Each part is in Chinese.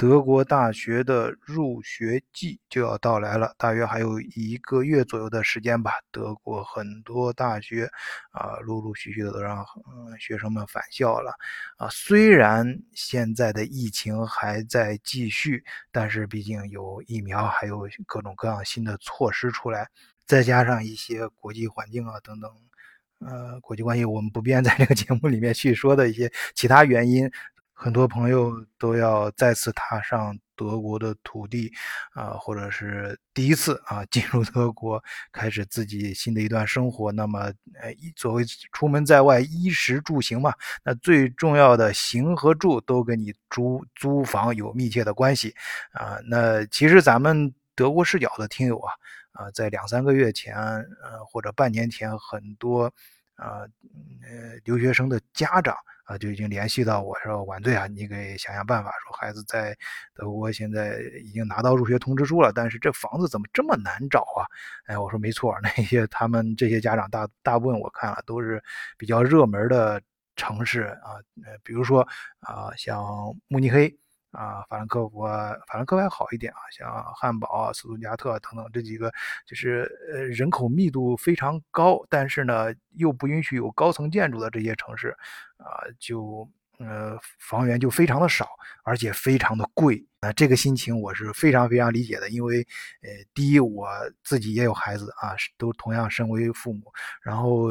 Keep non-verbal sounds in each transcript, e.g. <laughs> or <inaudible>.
德国大学的入学季就要到来了，大约还有一个月左右的时间吧。德国很多大学啊，陆陆续续的都让嗯学生们返校了啊。虽然现在的疫情还在继续，但是毕竟有疫苗，还有各种各样新的措施出来，再加上一些国际环境啊等等，呃，国际关系我们不便在这个节目里面去说的一些其他原因。很多朋友都要再次踏上德国的土地，啊，或者是第一次啊进入德国，开始自己新的一段生活。那么，呃，作为出门在外，衣食住行嘛，那最重要的行和住都跟你租租房有密切的关系，啊，那其实咱们德国视角的听友啊，啊，在两三个月前，呃，或者半年前，很多啊，呃，留学生的家长。啊，就已经联系到我说晚醉啊，你给想想办法，说孩子在德国现在已经拿到入学通知书了，但是这房子怎么这么难找啊？哎，我说没错，那些他们这些家长大大部分我看了都是比较热门的城市啊，比如说啊，像慕尼黑。啊，法兰克福，法兰克福还好一点啊，像汉堡啊、斯图加特等等这几个，就是呃人口密度非常高，但是呢又不允许有高层建筑的这些城市，啊，就呃房源就非常的少，而且非常的贵。那这个心情我是非常非常理解的，因为呃第一我自己也有孩子啊，都同样身为父母，然后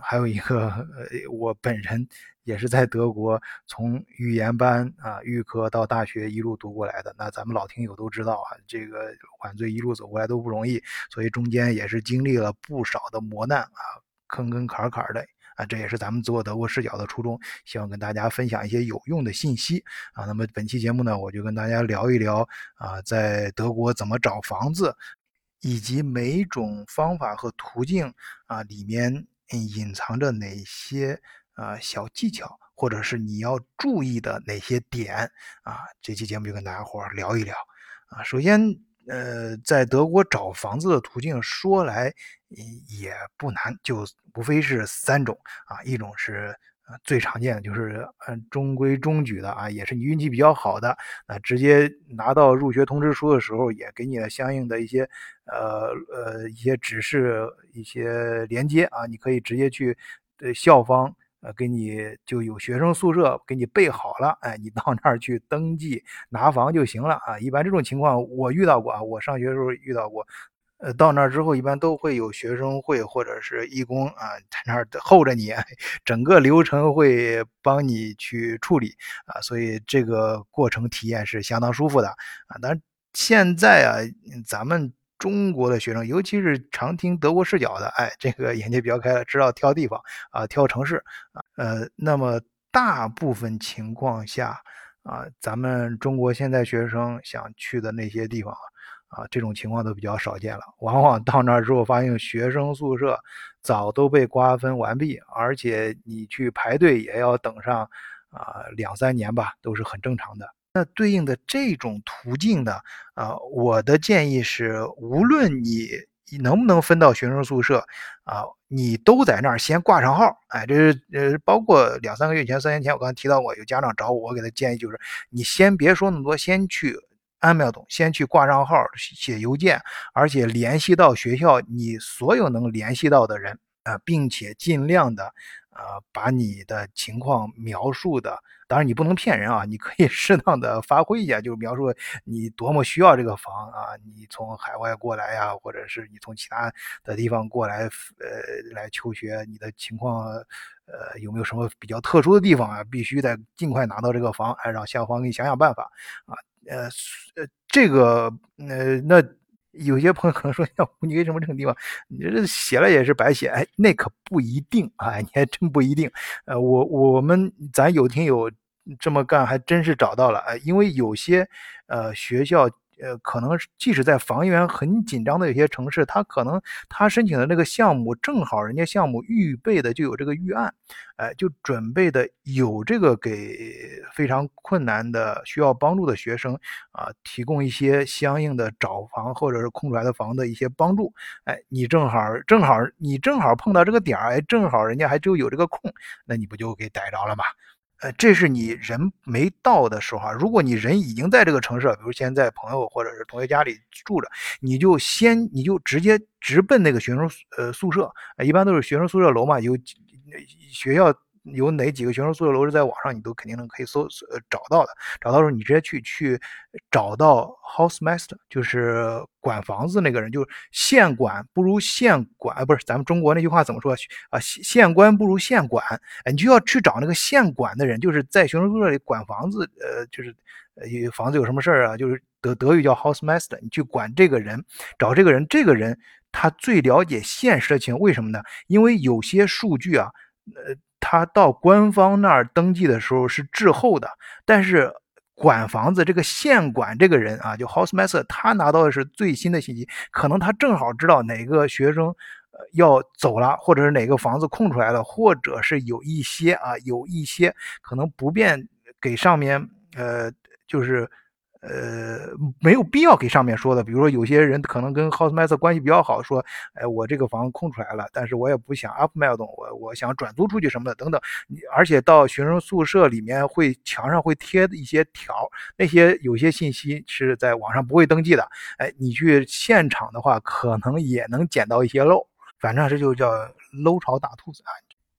还有一个呃我本人。也是在德国从语言班啊预科到大学一路读过来的，那咱们老听友都知道啊，这个晚醉一路走过来都不容易，所以中间也是经历了不少的磨难啊，坑坑坎坎的啊，这也是咱们做德国视角的初衷，希望跟大家分享一些有用的信息啊。那么本期节目呢，我就跟大家聊一聊啊，在德国怎么找房子，以及每种方法和途径啊里面隐藏着哪些。啊，小技巧，或者是你要注意的哪些点啊？这期节目就跟大家伙聊一聊啊。首先，呃，在德国找房子的途径说来也不难，就无非是三种啊。一种是最常见的，就是嗯中规中矩的啊，也是你运气比较好的，那直接拿到入学通知书的时候，也给你了相应的一些呃呃一些指示、一些连接啊，你可以直接去呃校方。给你就有学生宿舍给你备好了，哎，你到那儿去登记拿房就行了啊。一般这种情况我遇到过啊，我上学的时候遇到过。呃，到那儿之后一般都会有学生会或者是义工啊，在那儿候着你，整个流程会帮你去处理啊，所以这个过程体验是相当舒服的啊。但现在啊，咱们。中国的学生，尤其是常听德国视角的，哎，这个眼界比较开了，知道挑地方啊，挑城市啊，呃，那么大部分情况下啊，咱们中国现在学生想去的那些地方啊，这种情况都比较少见了。往往到那儿之后，发现学生宿舍早都被瓜分完毕，而且你去排队也要等上啊两三年吧，都是很正常的。那对应的这种途径呢？啊，我的建议是，无论你能不能分到学生宿舍，啊，你都在那儿先挂上号。哎，这是呃，包括两三个月前、三年前，我刚才提到过，有家长找我，我给他建议就是，你先别说那么多，先去安苗东，先去挂上号，写邮件，而且联系到学校你所有能联系到的人啊，并且尽量的。啊，把你的情况描述的，当然你不能骗人啊，你可以 <laughs> 适当的发挥一下，就是描述你多么需要这个房啊，你从海外过来呀，或者是你从其他的地方过来，呃，来求学，你的情况，呃，有没有什么比较特殊的地方啊？必须得尽快拿到这个房，哎，让校方给你想想办法啊，呃，呃，这个，呃，那。有些朋友可能说：“要你为什么这个地方？你这写了也是白写。”哎，那可不一定啊，你还真不一定。呃，我我们咱有听友这么干，还真是找到了。哎，因为有些呃学校。呃，可能即使在房源很紧张的有些城市，他可能他申请的那个项目正好人家项目预备的就有这个预案，哎，就准备的有这个给非常困难的需要帮助的学生啊，提供一些相应的找房或者是空出来的房的一些帮助，哎，你正好正好你正好碰到这个点儿，哎，正好人家还就有这个空，那你不就给逮着了吗？呃，这是你人没到的时候啊。如果你人已经在这个城市，比如现在朋友或者是同学家里住着，你就先你就直接直奔那个学生呃宿舍，一般都是学生宿舍楼嘛，有学校。有哪几个学生宿舍楼是在网上，你都肯定能可以搜呃找到的。找到时候你直接去去找到 house master，就是管房子那个人，就是县管不如县管，不是咱们中国那句话怎么说啊？县官不如县管，哎，你就要去找那个县管的人，就是在学生宿舍里管房子，呃，就是呃房子有什么事儿啊，就是德德语叫 house master，你去管这个人，找这个人，这个人他最了解现实的情况，为什么呢？因为有些数据啊，呃。他到官方那儿登记的时候是滞后的，但是管房子这个现管这个人啊，就 house master，他拿到的是最新的信息，可能他正好知道哪个学生要走了，或者是哪个房子空出来了，或者是有一些啊有一些可能不便给上面呃就是。呃，没有必要给上面说的。比如说，有些人可能跟 house master 关系比较好，说，哎，我这个房空出来了，但是我也不想 up 卖动，我我想转租出去什么的，等等。而且到学生宿舍里面会墙上会贴一些条，那些有些信息是在网上不会登记的。哎，你去现场的话，可能也能捡到一些漏。反正这就叫搂草打兔子啊。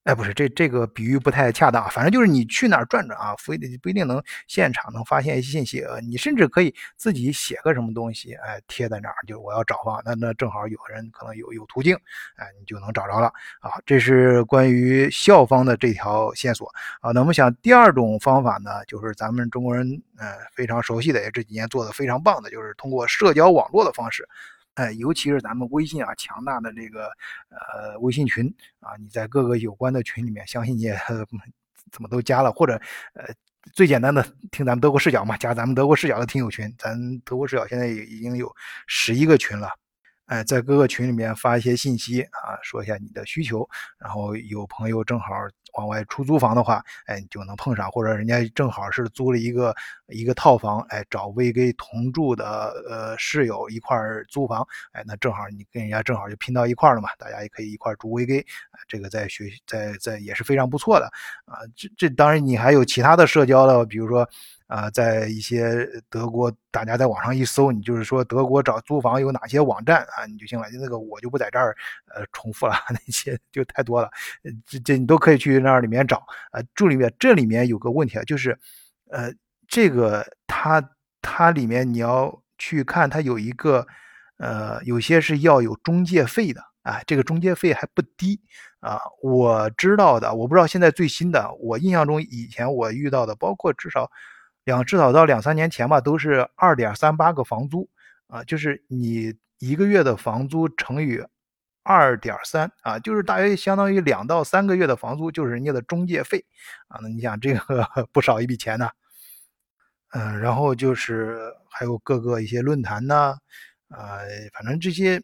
哎，不是，这这个比喻不太恰当。反正就是你去哪儿转转啊，不一不一定能现场能发现一些信息。呃，你甚至可以自己写个什么东西，哎，贴在那儿，就我要找房，那那正好有人可能有有途径，哎，你就能找着了啊。这是关于校方的这条线索啊。那我们想第二种方法呢，就是咱们中国人呃非常熟悉的，也这几年做的非常棒的，就是通过社交网络的方式。哎，尤其是咱们微信啊，强大的这个呃微信群啊，你在各个有关的群里面，相信你也怎么都加了，或者呃最简单的听咱们德国视角嘛，加咱们德国视角的听友群，咱德国视角现在也已经有十一个群了。哎，在各个群里面发一些信息啊，说一下你的需求，然后有朋友正好往外出租房的话，哎，你就能碰上，或者人家正好是租了一个一个套房，哎，找 VG 同住的呃室友一块儿租房，哎，那正好你跟人家正好就拼到一块了嘛，大家也可以一块住 VG，这个在学在在也是非常不错的啊。这这当然你还有其他的社交的，比如说。啊，在一些德国，大家在网上一搜，你就是说德国找租房有哪些网站啊，你就行了。那个我就不在这儿呃重复了，<laughs> 那些就太多了。这这你都可以去那里面找啊。这里面这里面有个问题啊，就是呃这个它它里面你要去看，它有一个呃有些是要有中介费的啊，这个中介费还不低啊。我知道的，我不知道现在最新的，我印象中以前我遇到的，包括至少。两至少到两三年前吧，都是二点三八个房租啊，就是你一个月的房租乘以二点三啊，就是大约相当于两到三个月的房租，就是人家的中介费啊。那你想这个 <laughs> 不少一笔钱呢，嗯，然后就是还有各个一些论坛呢，呃，反正这些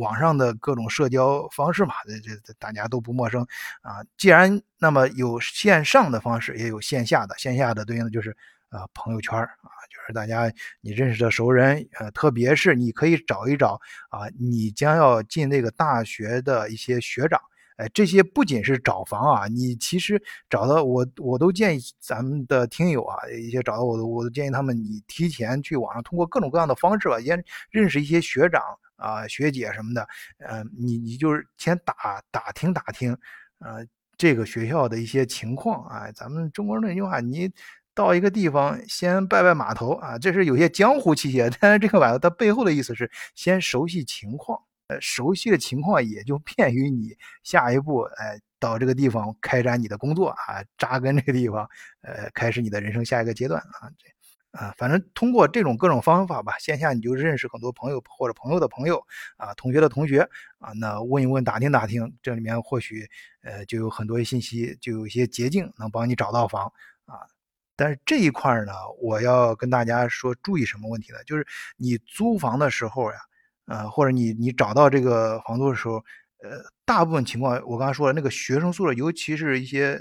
网上的各种社交方式嘛，这这大家都不陌生啊。既然那么有线上的方式，也有线下的，线下的对应的就是。啊，朋友圈啊，就是大家你认识的熟人，呃，特别是你可以找一找啊，你将要进那个大学的一些学长，哎，这些不仅是找房啊，你其实找到我，我都建议咱们的听友啊，一些找到我，我都建议他们，你提前去网上通过各种各样的方式吧，先认识一些学长啊、学姐什么的，嗯，你你就是先打打听打听，呃，这个学校的一些情况啊，咱们中国人那句话，你。到一个地方先拜拜码头啊，这是有些江湖气息。但是这个码头它背后的意思是先熟悉情况，呃，熟悉的情况也就便于你下一步，哎，到这个地方开展你的工作啊，扎根这个地方，呃，开始你的人生下一个阶段啊，这啊，反正通过这种各种方法吧，线下你就认识很多朋友或者朋友的朋友啊，同学的同学啊，那问一问打听打听，这里面或许呃就有很多信息，就有一些捷径能帮你找到房啊。但是这一块呢，我要跟大家说，注意什么问题呢？就是你租房的时候呀，呃，或者你你找到这个房租的时候，呃，大部分情况我刚才说了，那个学生宿舍，尤其是一些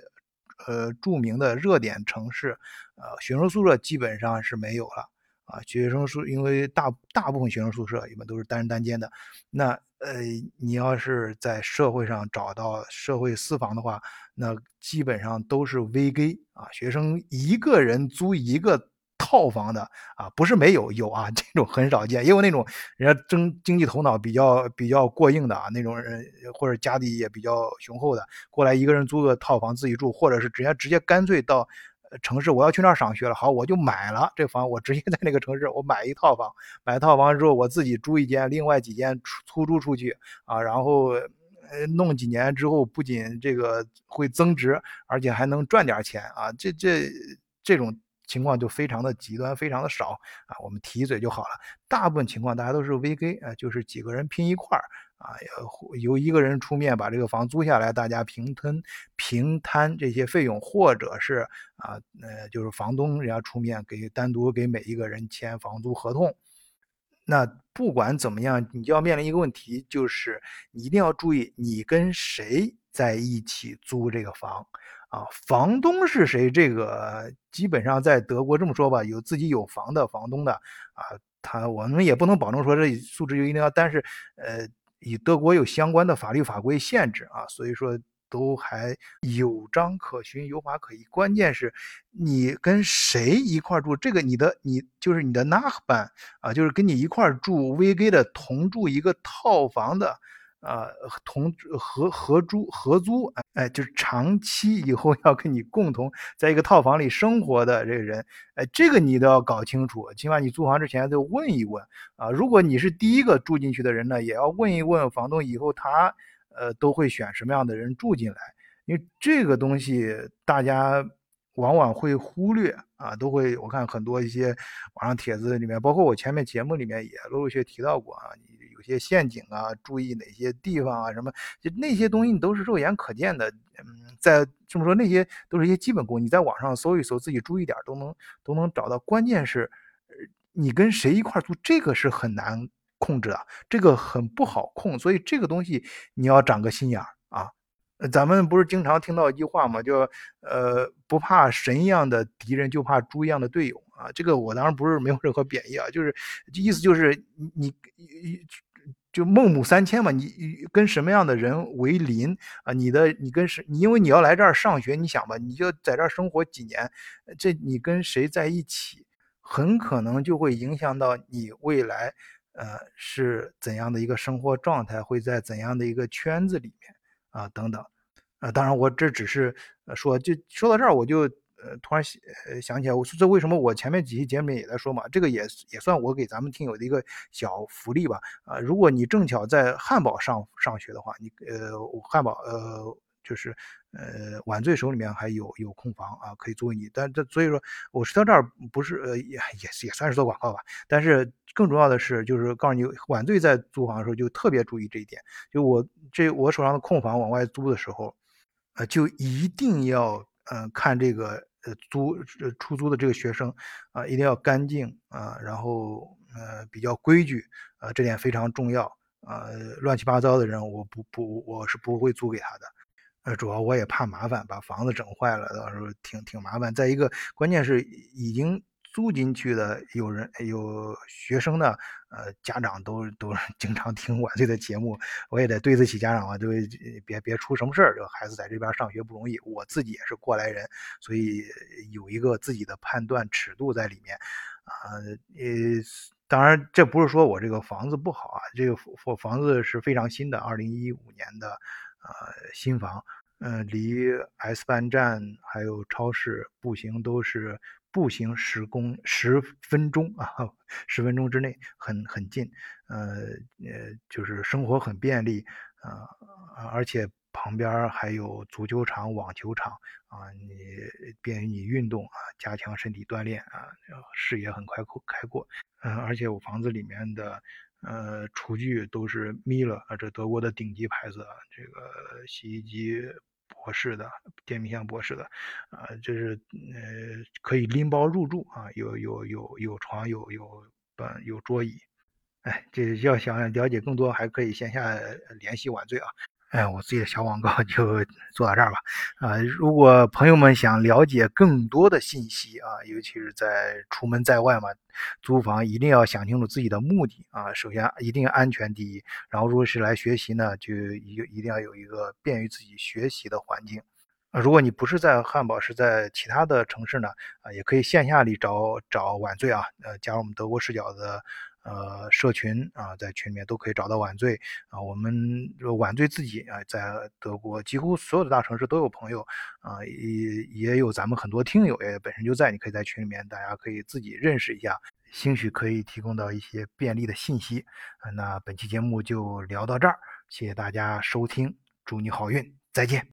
呃著名的热点城市，呃，学生宿舍基本上是没有了啊，学生宿因为大大部分学生宿舍一般都是单人单间的，那呃，你要是在社会上找到社会私房的话，那基本上都是 VG 啊，学生一个人租一个。套房的啊，不是没有有啊，<laughs> 这种很少见，也有那种人家经经济头脑比较比较过硬的啊，那种人或者家底也比较雄厚的，过来一个人租个套房自己住，或者是直接直接干脆到城市，我要去那儿上学了，好，我就买了这房，我直接在那个城市我买一套房，买套房之后我自己租一间，另外几间出出租出去啊，然后呃弄几年之后，不仅这个会增值，而且还能赚点钱啊，这这这种。情况就非常的极端，非常的少啊，我们提一嘴就好了。大部分情况大家都是 VG 啊，就是几个人拼一块儿啊，由一个人出面把这个房租下来，大家平摊平摊这些费用，或者是啊呃就是房东人家出面给单独给每一个人签房租合同。那不管怎么样，你就要面临一个问题，就是你一定要注意你跟谁在一起租这个房。啊，房东是谁？这个基本上在德国这么说吧，有自己有房的房东的啊，他我们也不能保证说这素质就一定要，但是呃，以德国有相关的法律法规限制啊，所以说都还有章可循，有法可依。关键是你跟谁一块住，这个你的你就是你的 nachban 啊，就是跟你一块住 VG 的同住一个套房的。啊，同合合租合租，哎，就是长期以后要跟你共同在一个套房里生活的这个人，哎，这个你都要搞清楚，起码你租房之前得问一问啊。如果你是第一个住进去的人呢，也要问一问房东，以后他呃都会选什么样的人住进来，因为这个东西大家往往会忽略啊，都会我看很多一些网上帖子里面，包括我前面节目里面也陆陆续续提到过啊。有些陷阱啊，注意哪些地方啊？什么就那些东西，你都是肉眼可见的。嗯，在这么说，那些都是一些基本功，你在网上搜一搜，自己注意点都能都能找到。关键是，你跟谁一块做，这个是很难控制的，这个很不好控。所以这个东西你要长个心眼儿啊。咱们不是经常听到一句话吗？叫呃，不怕神一样的敌人，就怕猪一样的队友啊。这个我当然不是没有任何贬义啊，就是意思就是你你。就孟母三迁嘛，你跟什么样的人为邻啊？你的你跟谁？你因为你要来这儿上学，你想吧，你就在这儿生活几年，这你跟谁在一起，很可能就会影响到你未来，呃，是怎样的一个生活状态，会在怎样的一个圈子里面啊，等等，啊，当然我这只是说，就说到这儿我就。呃，突然想呃想起来，我说这为什么我前面几期节目也在说嘛？这个也也算我给咱们听友的一个小福利吧。啊，如果你正巧在汉堡上上学的话，你呃汉堡呃就是呃晚醉手里面还有有空房啊，可以租给你。但这所以说，我说到这儿不是呃也也也算是做广告吧。但是更重要的是，就是告诉你晚醉在租房的时候就特别注意这一点。就我这我手上的空房往外租的时候，呃就一定要呃看这个。呃，租呃出租的这个学生啊，一定要干净啊，然后呃比较规矩啊，这点非常重要啊。乱七八糟的人，我不不我是不会租给他的。呃，主要我也怕麻烦，把房子整坏了，到时候挺挺麻烦。再一个，关键是已经。租进去的有人有学生呢，呃，家长都都经常听晚醉 <laughs> 的节目，我也得对得起家长啊，就别别出什么事儿。这个孩子在这边上学不容易，我自己也是过来人，所以有一个自己的判断尺度在里面啊。呃，当然这不是说我这个房子不好啊，这个房房子是非常新的，二零一五年的呃新房，嗯，离 S 班站还有超市步行都是。步行十公十分钟啊，十分钟之内很很近，呃呃，就是生活很便利啊，而且旁边还有足球场、网球场啊，你便于你运动啊，加强身体锻炼啊，视野很开阔开阔，嗯，而且我房子里面的呃厨具都是米勒啊，这德国的顶级牌子啊，这个洗衣机。博士的电冰箱，博士的，啊，就是呃，可以拎包入住啊，有有有有床，有有本，有桌椅，哎，这要想了解更多，还可以线下联系晚醉啊。哎，我自己的小广告就 <laughs> 做到这儿吧。啊，如果朋友们想了解更多的信息啊，尤其是在出门在外嘛，租房一定要想清楚自己的目的啊。首先一定安全第一，然后如果是来学习呢，就一一定要有一个便于自己学习的环境。啊，如果你不是在汉堡，是在其他的城市呢，啊，也可以线下里找找晚醉啊，呃，加入我们德国视角的。呃，社群啊，在群里面都可以找到晚醉啊。我们晚醉自己啊，在德国几乎所有的大城市都有朋友啊，也也有咱们很多听友也本身就在，你可以在群里面，大家可以自己认识一下，兴许可以提供到一些便利的信息。那本期节目就聊到这儿，谢谢大家收听，祝你好运，再见。